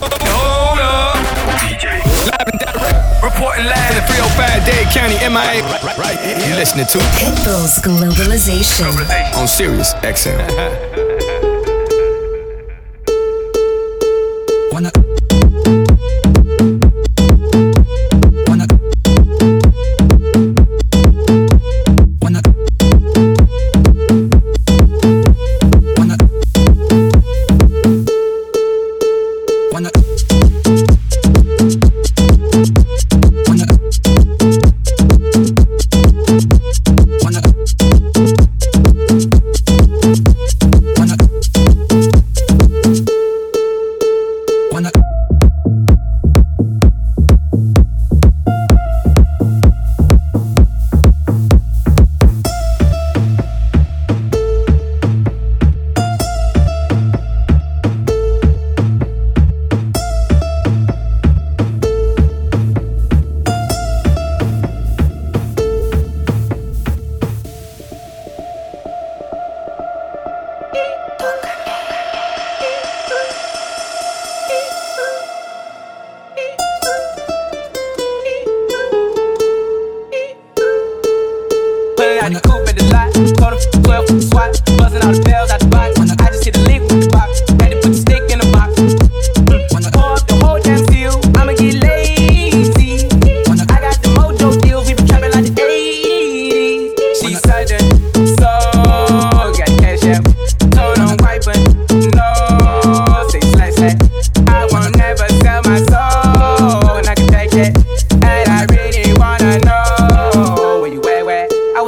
Hold up. DJ. Live and direct. Reporting live in 305 Dade County, MIA. Right, right, right. You're listening to Pitbull's Globalization. Globalization. On Sirius XM.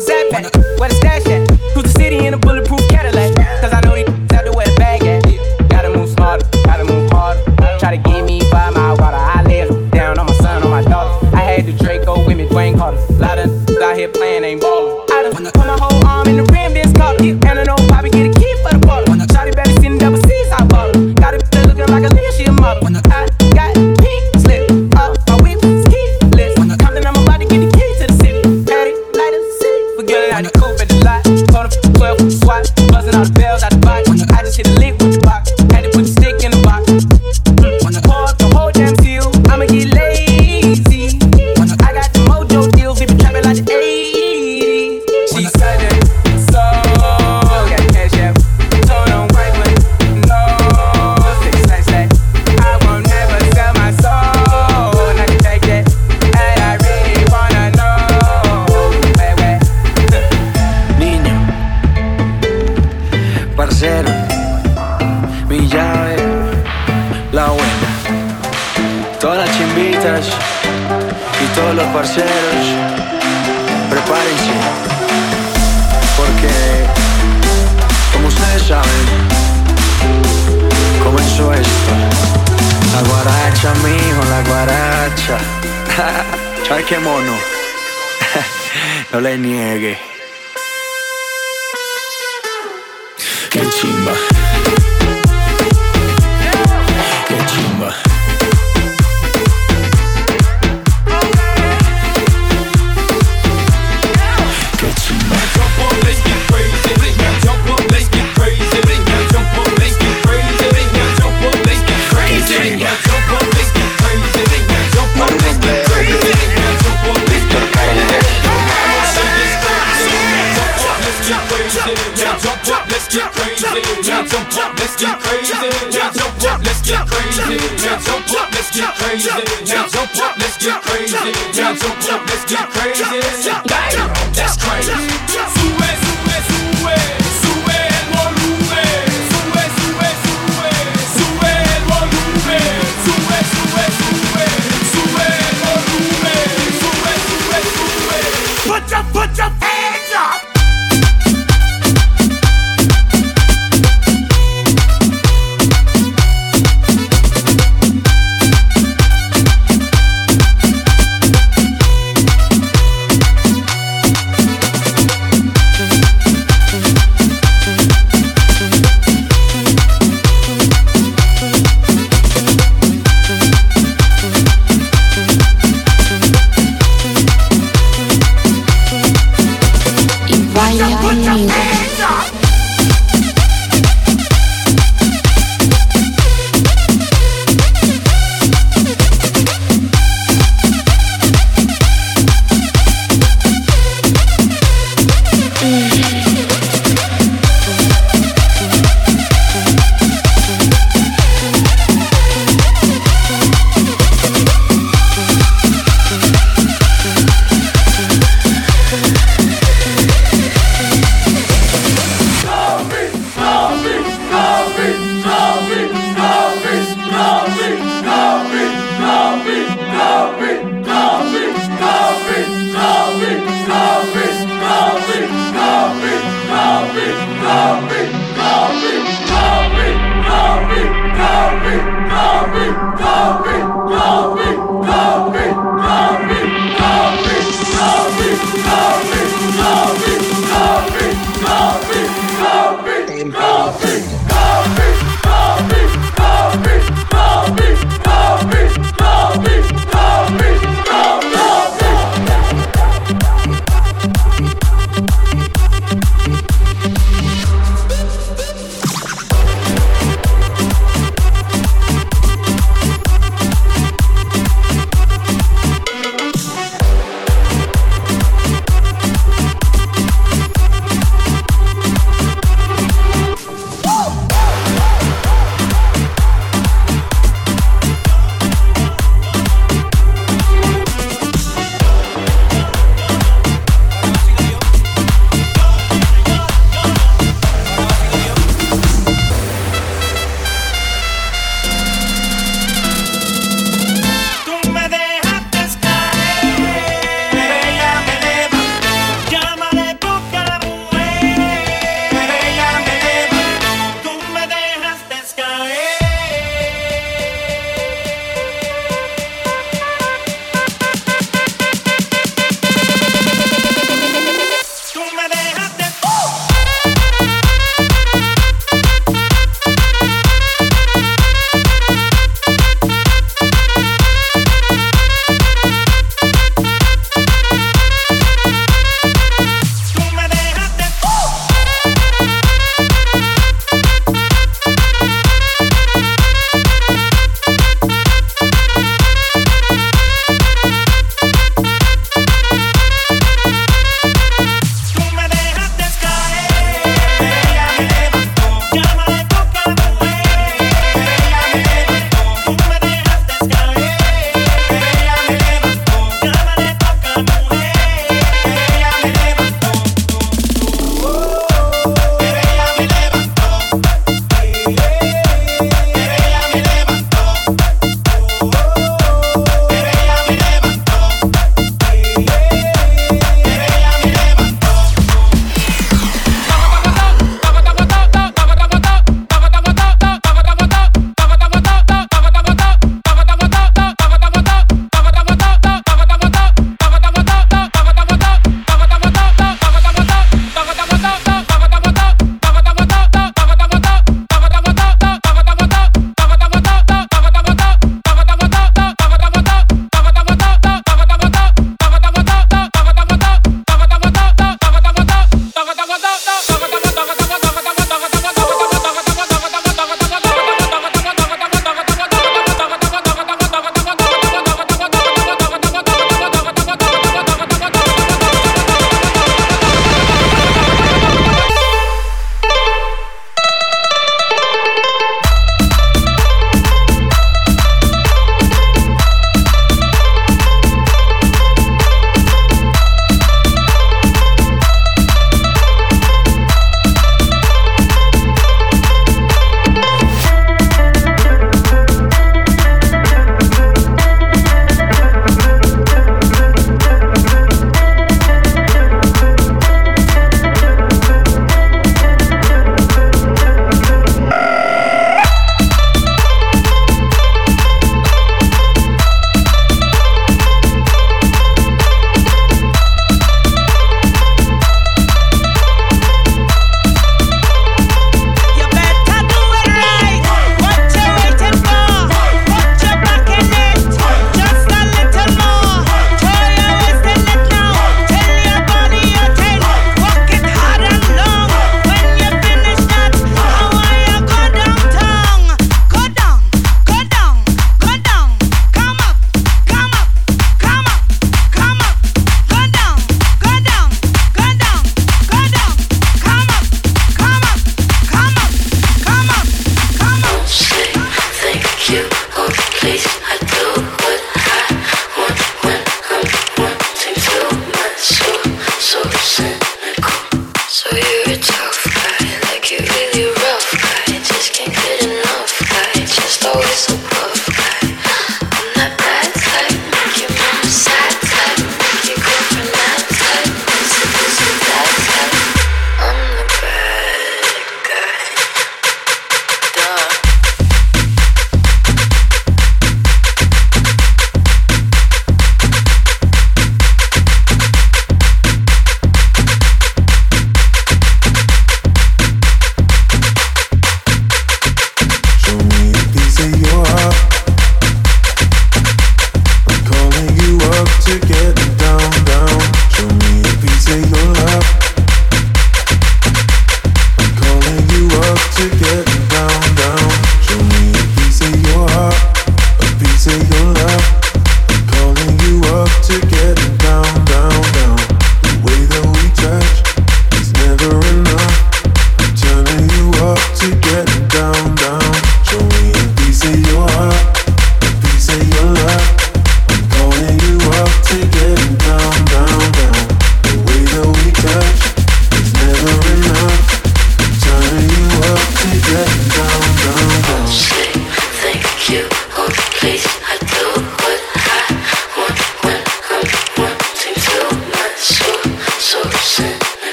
zap at? Where the stash at?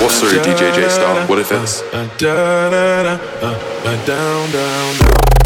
What's the DJ style? What if it's down down down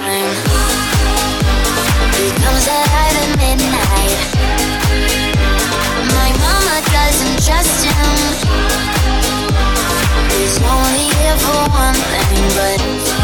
time. He comes alive at midnight. My mama doesn't trust him. He's only here for one thing, but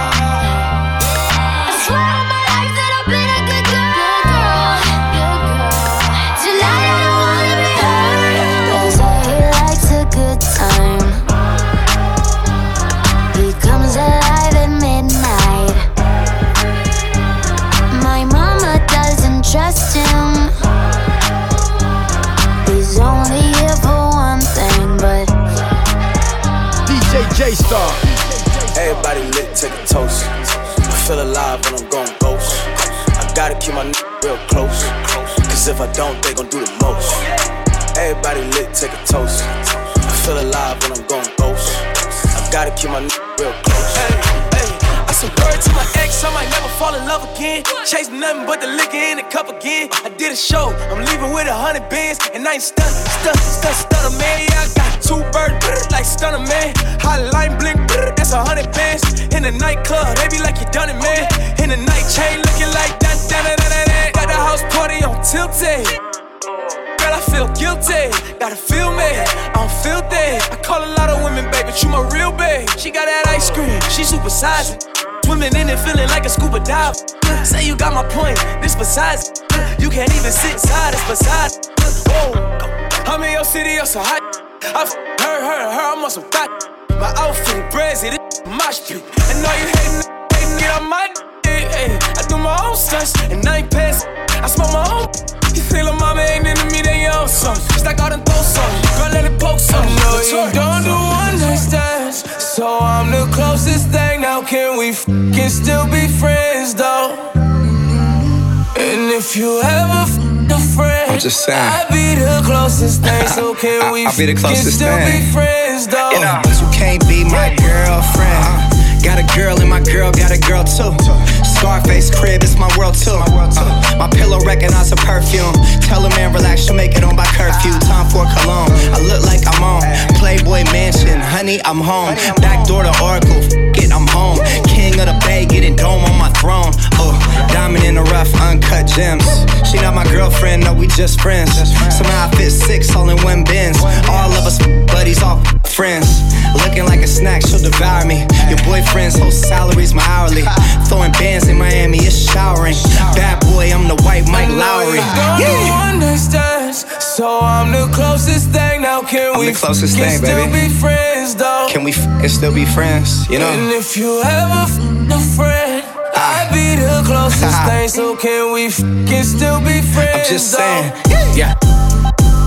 Star. Everybody lit, take a toast. I feel alive when I'm going ghost. I gotta keep my n- real close. Cause if I don't, they gon' do the most. Everybody lit, take a toast. I feel alive when I'm going ghost. I gotta keep my n- real close. I said word to my ex, I might never fall in love again. Chase nothing but the liquor in the cup again. I did a show, I'm leaving with a hundred bands, and I ain't stun, stun, stun, stunner man. Yeah, I got two birds like stunner man. Hotline blink, that's a hundred bands. In the nightclub, be like you done it, man. In the night chain, looking like that, that, that, that, that. Got the house party on tilted. Girl, I feel guilty. Gotta feel me. I'm filthy. I call a lot of women, baby, you my real babe. She got that ice cream. She supersizing. Swimming in it, feeling like a scuba dive. Say you got my point. This besides. You can't even sit inside. It's beside. Whoa. I'm in your city, you're so hot. I f- her, her, her. I'm on some thought. My outfit, brazy, this mosh pit. And all you hating, hating, get on my dick. Ay, I do my own stunts, and I ain't pass. I smoke my own. You feel like mama ain't into me, then you own some. Stack out and throw some. Girl, let it poke some. I know you don't do one night stands. So I'm the closest thing. Now, can we can still be friends, though? And if you ever f a friend, I'm just saying. I'd be the closest thing. So can I- we I'll be the can closest still thing. be friends, though? But you can't be my girlfriend. Uh, got a girl and my girl got a girl too. Scarface crib, it's my world too. Uh, my pillow recognize her perfume. Tell a man relax, she'll make it on by curfew. Time for cologne. I look like I'm on Playboy Mansion. Honey, I'm home. Back door to Oracle. F- it, I'm home. King of the Bay, getting dome on my throne. Oh, diamond in the rough, uncut gems. She not my girlfriend, no, we just friends. Somehow I fit six all in one bins. All of us buddies, all friends. Looking like a snack, she'll devour me. Your boyfriend's whole salary's my hourly. Throwing bands in Miami, it's showering. Bad boy, I'm the white Mike Lowry. Don't one night stands, so I'm the closest thing. Can I'm we the closest thing, baby. be friends though? Can we f- and still be friends? You know. And if you ever f a friend, ah. I'd be the closest thing. So can we f can still be friends? I'm just saying. Yeah.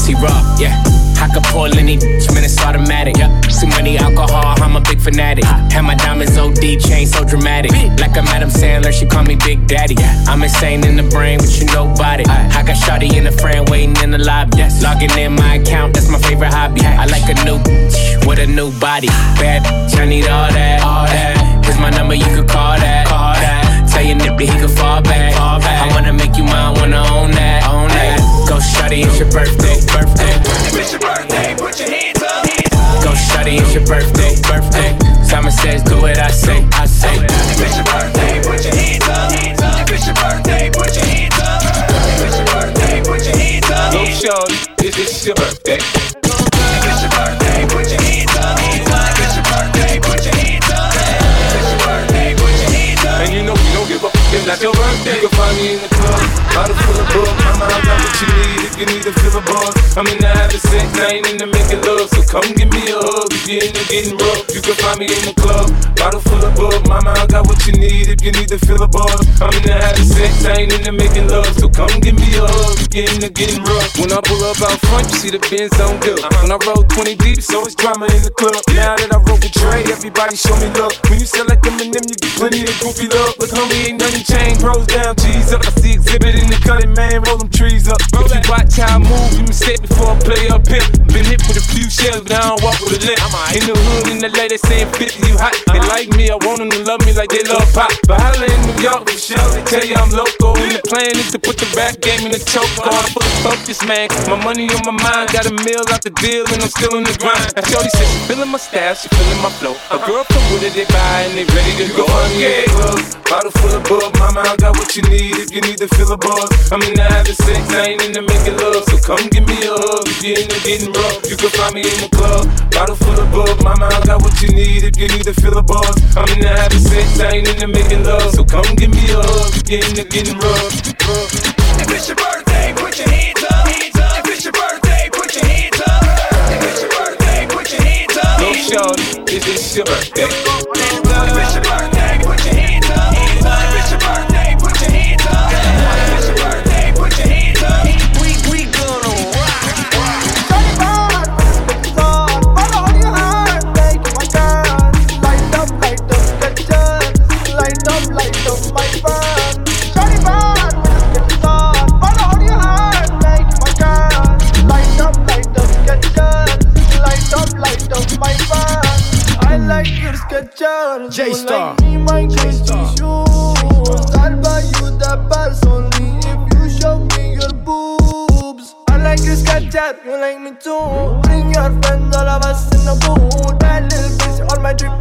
T-Raw, yeah. I could pull any bitch, man, it's automatic. Yeah. Too many alcohol, I'm a big fanatic. Had my diamonds OD, chain so dramatic. Like a Madam Sandler, she call me Big Daddy. I'm insane in the brain, but you nobody. I got Shotty in the friend waiting in the lobby. Logging in my account, that's my favorite hobby. I like a new bitch with a new body. Bad bitch, I need all that. All that. Here's my number, you could call that. Call that. Tell your nigga he could fall back. Fall back. I wanna make you mine, wanna own that. Own that. Go Shotty, it's your birthday. Birthday. It's your birthday, put your hands up. Go Shotty, it's your birthday. Birthday. Simon says, do what I say. I say. If it's your birthday, put your hands up. If it's your birthday, put your hands up. If it's your birthday, put your hands up. It's, your birthday. If put your hands up. If. If it's your birthday, put your hands up. And you know we don't give up if that's your birthday. You can find me in the bottle full of bug. Mama, I got what you need if you need to feel a buzz. I'm in the having sex, I ain't into making love. So come give me a hug if you're into getting rough. You can find me in the club, bottle full of bug. Mama, I got what you need if you need to feel a buzz. I'm in the having sex, I ain't into making love. So come give me a hug if you're into getting rough. When I pull up out front, you see the Benz on good. When I roll 20 deep, so it's drama in the club. Now that I roll with Trey, everybody show me love. When you sell like Eminem, you get plenty of goofy love. Look, homie, ain't nothing changed. Bros down, G's up. I see exhibit in the cutting, man. Roll them trees up. If you watch how I move, you mistake before I play up here. Been hit with a few shells, but I don't walk with a limp. In the hood, in the lady they saying 50, you hot. They like me, I want them to love me like they love pop. But holla in New York, for sure, they tell you I'm local. And the plan is to put the rap game in the choke oh, on. I'm fully focused, man. My money on my mind, got a meal out the deal, and I'm still in the grind. Now, Shorty said she feeling my style, she feeling my flow. A girl from Wooded, they buy, and they ready to go. Yeah, club, bottle full of bug. Mama, I got what you need if you need to feel a buzz. I'm in the having sex, I ain't into making love. So come give me a hug if you're into getting rough. You can find me in the club, bottle full of bug. Mama, I got what you need if you need to feel a buzz. I'm in the having sex, I ain't into making love. So come give me a hug if you're into getting rough. If it's your birthday, put your hands up. It's your birthday, put your hands up. It's your birthday, put your hands up. Go your birthday. It's your birthday, like me too. Bring your friends, all of us in the booth. Bad little bitch on my trip,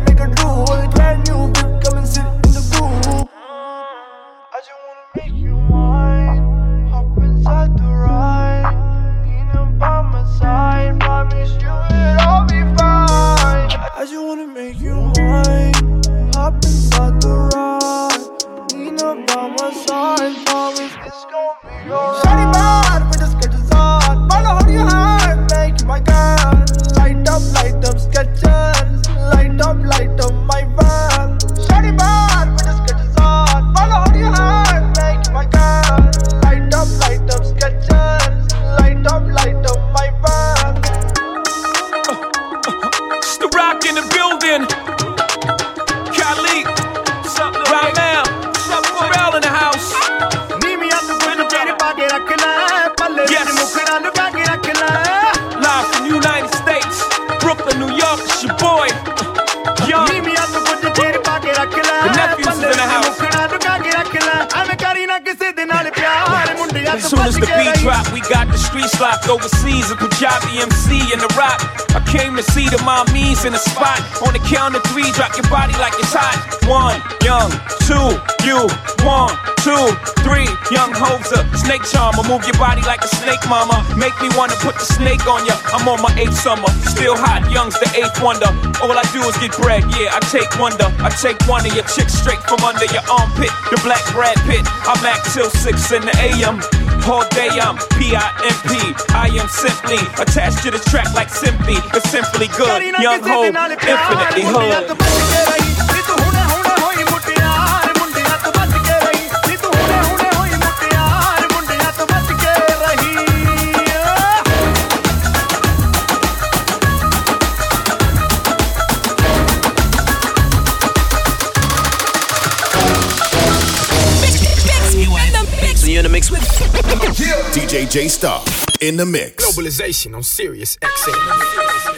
As soon as the beat drop, we got the streets locked overseas. A Punjabi MC in the rock. I came to see the mommies in the spot. On the count of three, drop your body like it's hot. One, young, two, you, one, two, three, young hoser. Snake charmer, move your body like a snake, mama. Make me wanna put the snake on ya. I'm on my eighth summer, still hot. Young's the eighth wonder. All I do is get bread, yeah. I take wonder. I take one of your chicks straight from under your armpit. The black Brad Pitt. I'm act till six in the AM. All day I'm P-I-M-P. I am simply attached to the track like simply. It's simply good. Young ho, infinitely hood. DJ J Star in the mix. Globalization on Sirius XM.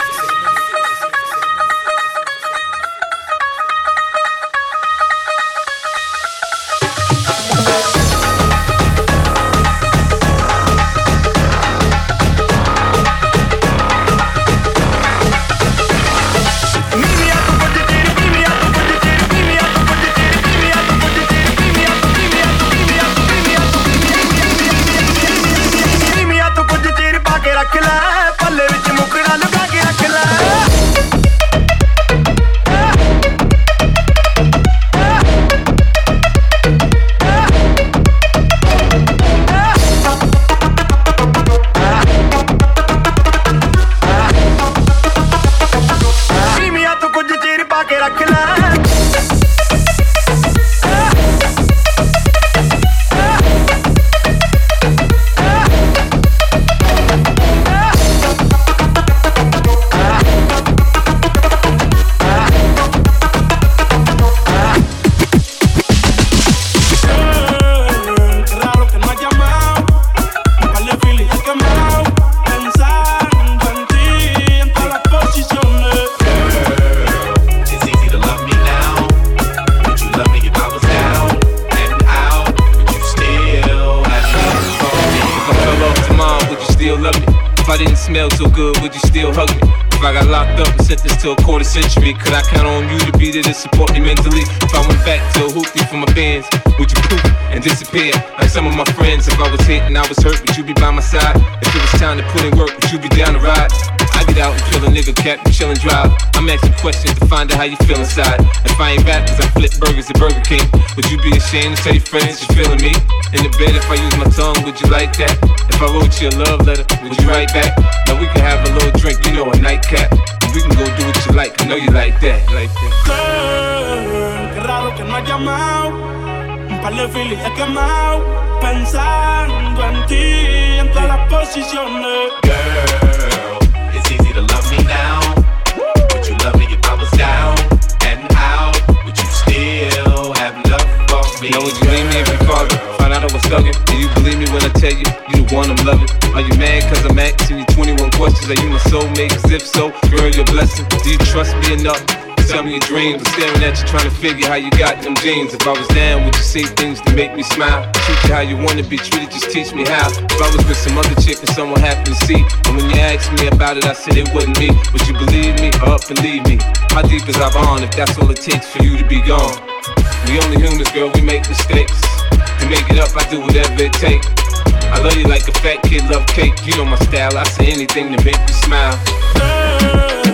ਰੱਖ ਲੈ Kill a nigga, cap and chill and drive. I'm asking questions to find out how you feel inside. If I ain't rap, cause I flip burgers at Burger King, would you be ashamed to tell your friends you're feeling me? In the bed, if I use my tongue, would you like that? If I wrote you a love letter, would you write back? Now we can have a little drink, you know, a nightcap. We can go do what you like, I know you like that. Like that. Pensando en ti en todas las posiciones. If so, girl, you're blessing. Do you trust me enough? Tell me your dreams. I'm staring at you trying to figure how you got them jeans. If I was down, would you say things to make me smile? Treat you how you wanna be treated, just teach me how. If I was with some other chick and someone happened to see, and when you asked me about it, I said it wasn't me. Would you believe me or up and leave me? How deep is our bond if that's all it takes for you to be gone? We only humans, girl, we make mistakes. To make it up, I do whatever it takes. I love you like a fat kid love cake. You know my style, I say anything to make you smile.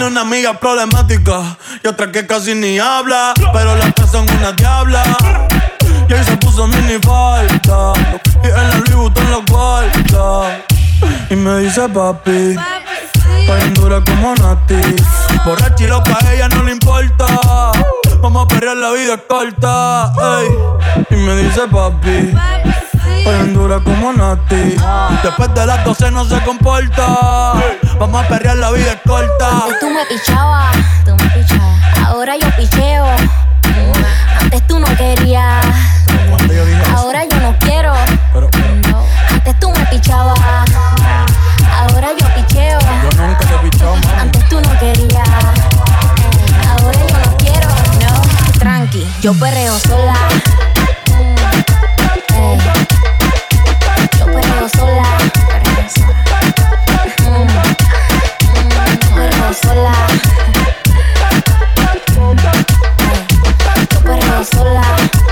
Tiene una amiga problemática y otra que casi ni habla. Pero las tres son una diabla. Y ahí se puso mini falta. Y en la Louis Vuitton lo guarda. Y me dice papi. Está bien dura como Nati. Borracha y loca, a ella no le importa. Vamos a perrear, la vida corta. Y me dice papi. Bien dura como Nati. Después de las 12 no se comporta. Vamos a perrear, la vida es corta. Antes tú me pichabas, tú me pichabas. Ahora yo picheo. Antes tú no querías. Ahora yo no quiero. Antes tú me pichabas. Ahora yo picheo. Yo nunca te he pichado, mami. Antes tú no querías. Ahora yo no quiero. No. Tranqui, yo perreo sola. Mm, sola. Tú corres sola.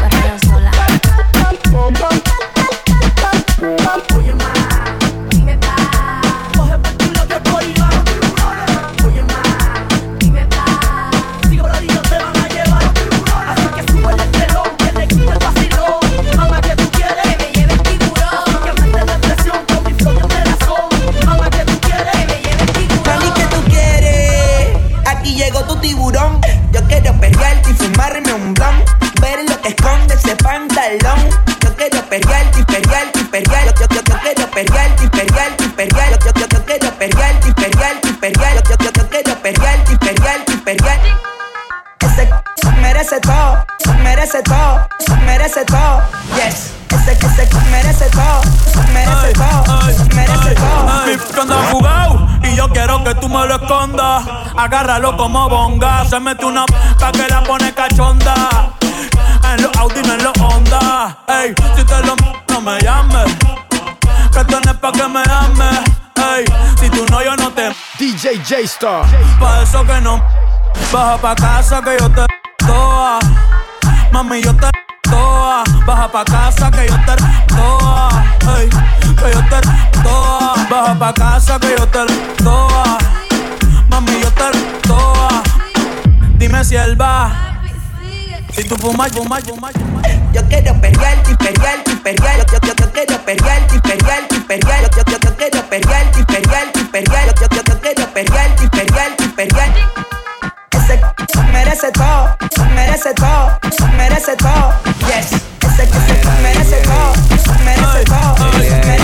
Agárralo como bonga. Se mete una pa' que la pone cachonda. En los Audi, no en los Honda. Ey, si te lo no me llames. Que tú no es pa' que me ames. Ey, si tú no, yo no te. DJ J Star. Pa' eso que no. Baja pa' casa que yo te toa. Mami, yo te toa. Baja pa' casa que yo te toa. Ey, que yo te toa. Baja pa' casa que yo te toa. Toa. Dime si él va. Si tú fumas, fumas, fumas, fumas. Yo quiero perrearte y perrearte. Yo, yo, yo quiero y perrearte. Yo, yo, yo quiero y perrearte. Yo, yo, yo quiero y perrearte. Ese merece todo, merece todo, merece todo. Yes. Ese, ese merece todo, merece todo, merece todo.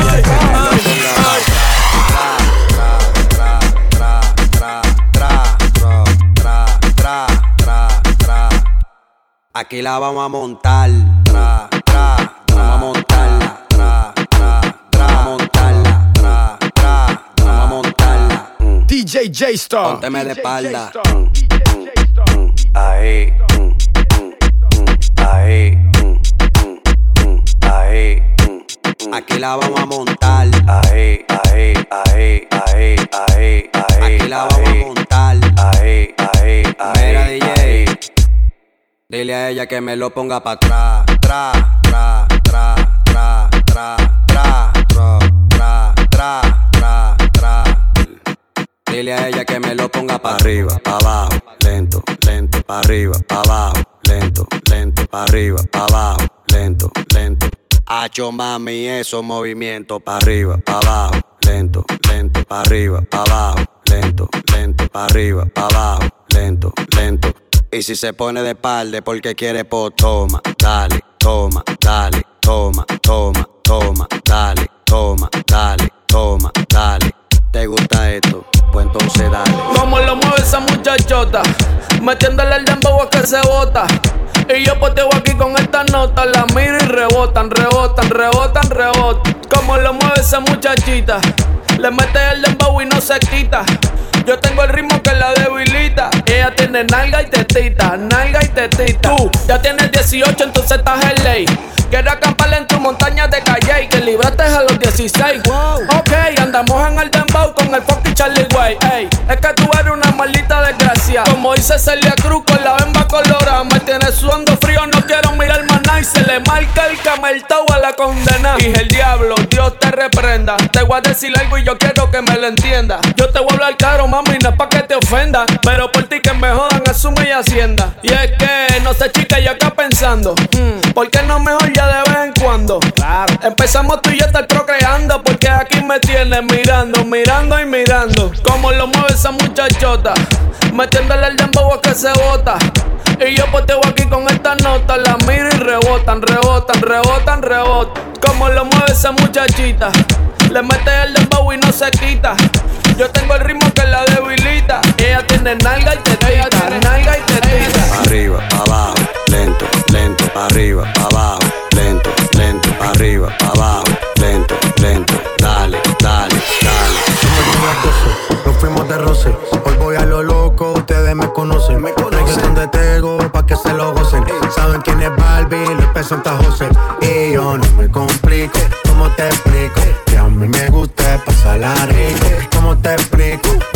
Aquí la vamos a montar. Tra, tra, tra, vamos a montarla. Tra, tra, tra, vamos a montarla. Tra, tra, tra, vamos a montarla. Mm. DJ J Star. Pónteme de espalda. J-Star. Mm, mm. Ahí. Ahí. Ahí. Aquí la vamos a montar. Dile a ella que me lo ponga pa' atrás. Tra, tra, tra, tra, tra, tra, tra, tra, tra, tra, tra. Dile a ella que me lo ponga pa' arriba, pa' abajo, lento, lento, pa' arriba, pa' abajo, lento, lento, pa' arriba, pa' abajo, lento, lento. Hacho mami, esos movimientos pa' arriba, pa' abajo, lento, lento, pa' arriba, pa' abajo, lento, lento, pa' arriba, pa' abajo, lento, lento. Y si se pone de palde porque quiere, pues toma, dale, toma, dale, toma, toma, toma, dale, toma, dale, toma, dale. ¿Te gusta esto? Pues entonces dale. Como lo mueve esa muchachota, metiéndole el dembow a que se bota. Y yo poteo aquí con esta nota, la miro y rebotan, rebotan, rebotan, rebotan. Como lo mueve esa muchachita, le mete el dembow y no se quita. Yo tengo el ritmo que la debilita. Ella tiene nalga y tetita, nalga y tetita. Tú ya tienes 18, entonces estás en ley. Quiero acampar en tu montaña de calle y que libraste a los 16. Ok, andamos en el dembow con el fucking Charlie Way. Ey, es que tú eres una maldita desgracia. Como dice Celia Cruz con la bemba colorada. Me tiene sudando Y se le marca el cameltao a la condena. Dije el diablo, Dios te reprenda. Te voy a decir algo y yo quiero que me lo entienda. Yo te voy a hablar caro, mami, no es pa' que te ofenda. Pero por ti que me jodan, asume y hacienda. Y es que, no sé, chica, yo acá pensando. hmm, ¿Por qué no mejor ya de vez en cuando? Claro. Empezamos tú y yo a estar procreando. Porque aquí me tienes mirando, mirando y mirando. Como lo mueve esa muchachota. Metiéndole el dembow a que se bota. Y yo poteo aquí con esta nota. La miro y rebotan, rebotan, rebotan, rebotan. Como lo mueve esa muchachita. Le mete el dembow y no se quita. Yo tengo el ritmo que la debilita. Ella tiene nalga y tetita, nalga y tetita. Pa' arriba, abajo, lento, lento, arriba, abajo, lento, lento, arriba, abajo, lento, lento, dale, dale, dale. Nos fuimos de roce, hoy voy a lo loco, ustedes me conocen. Me conocen de Tego pa' que se lo gocen. Saben quién es Barbie, López Santa José. Y yo no me complico, ¿cómo te explico? Que a mí me gusta pasarla rico. ¿Cómo te explico?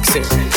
Serious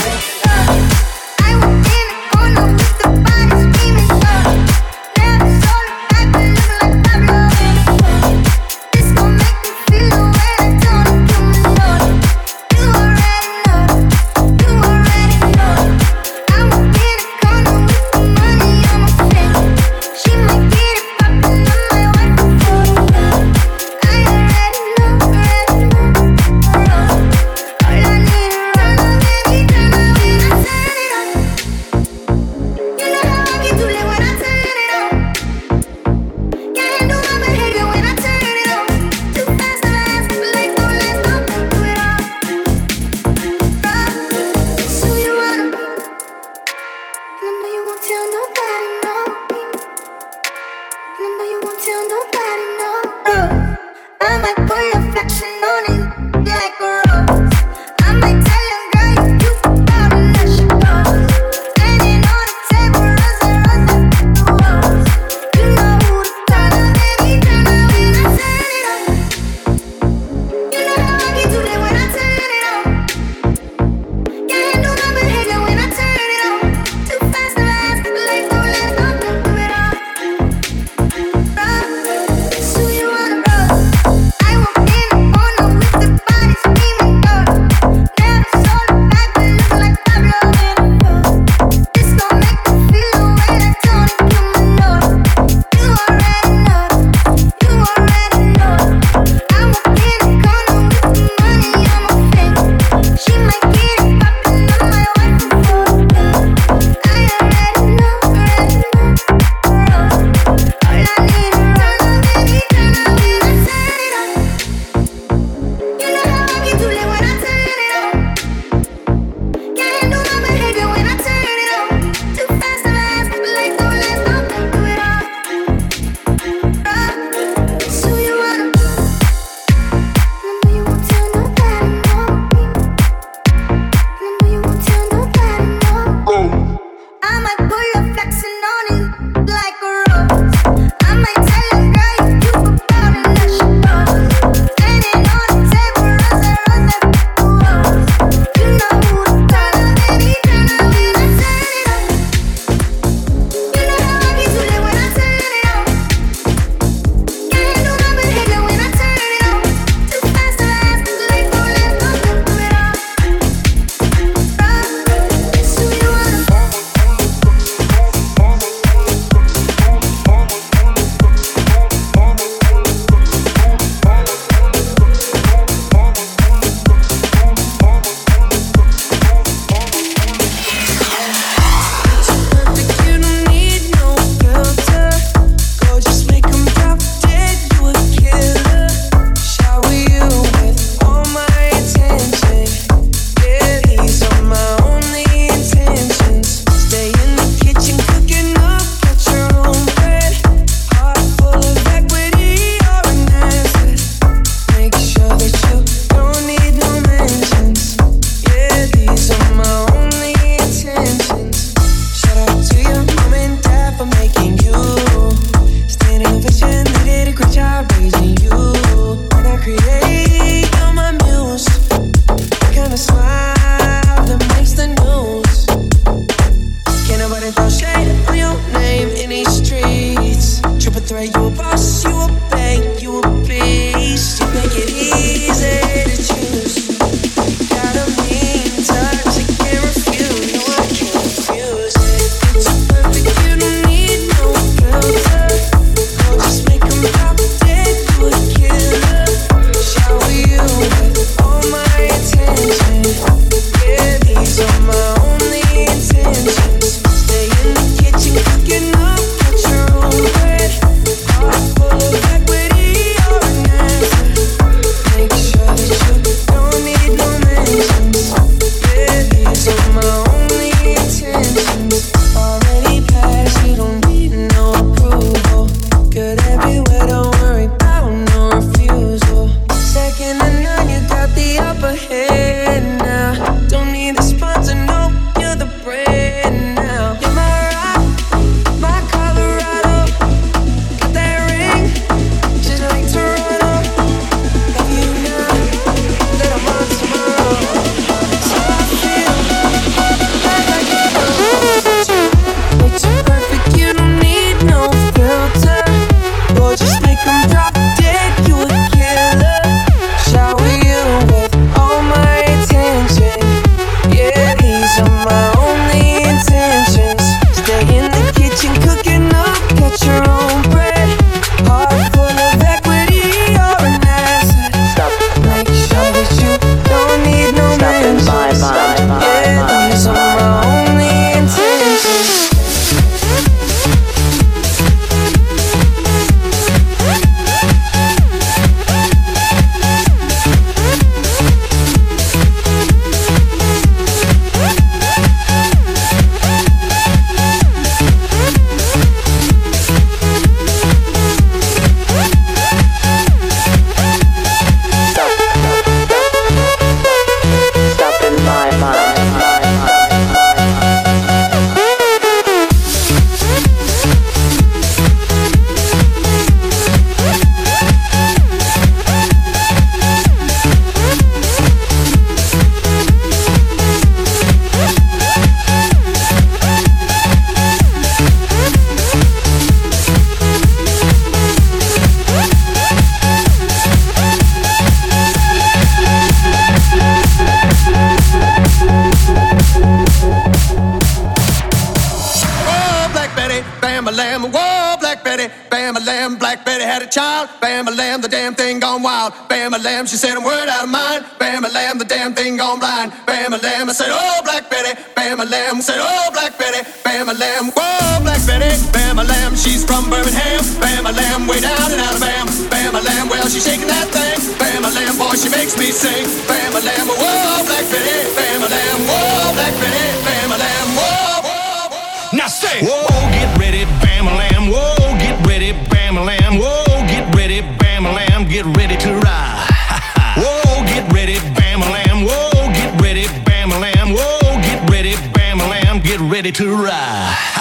Now say, whoa, get ready, bam whoa, get ready, bam whoa, get ready, bam get ready to ride. whoa, get ready, bam whoa, get ready, bam whoa, get ready, bam get ready to ride.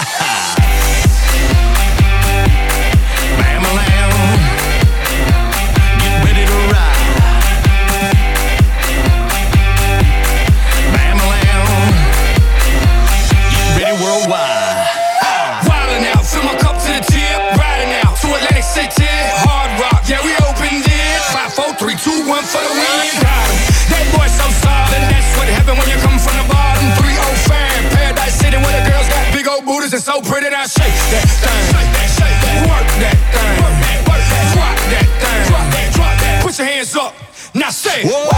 Whoa.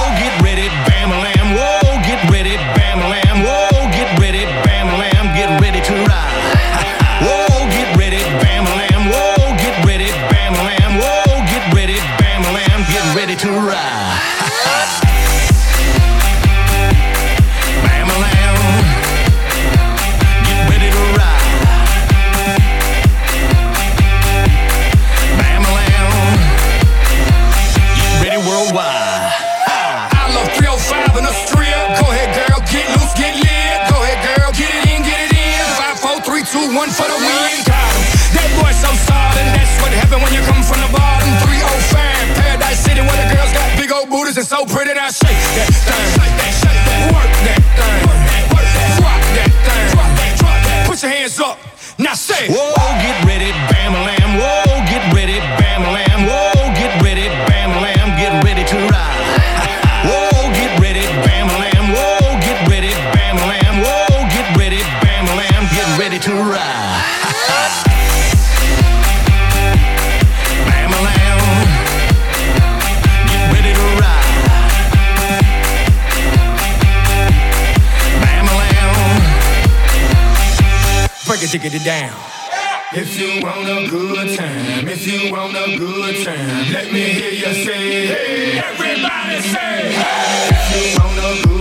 Whoa, get down. If you want a good time, if you want a good time, let me hear you say, hey. Everybody say, hey. If you want a good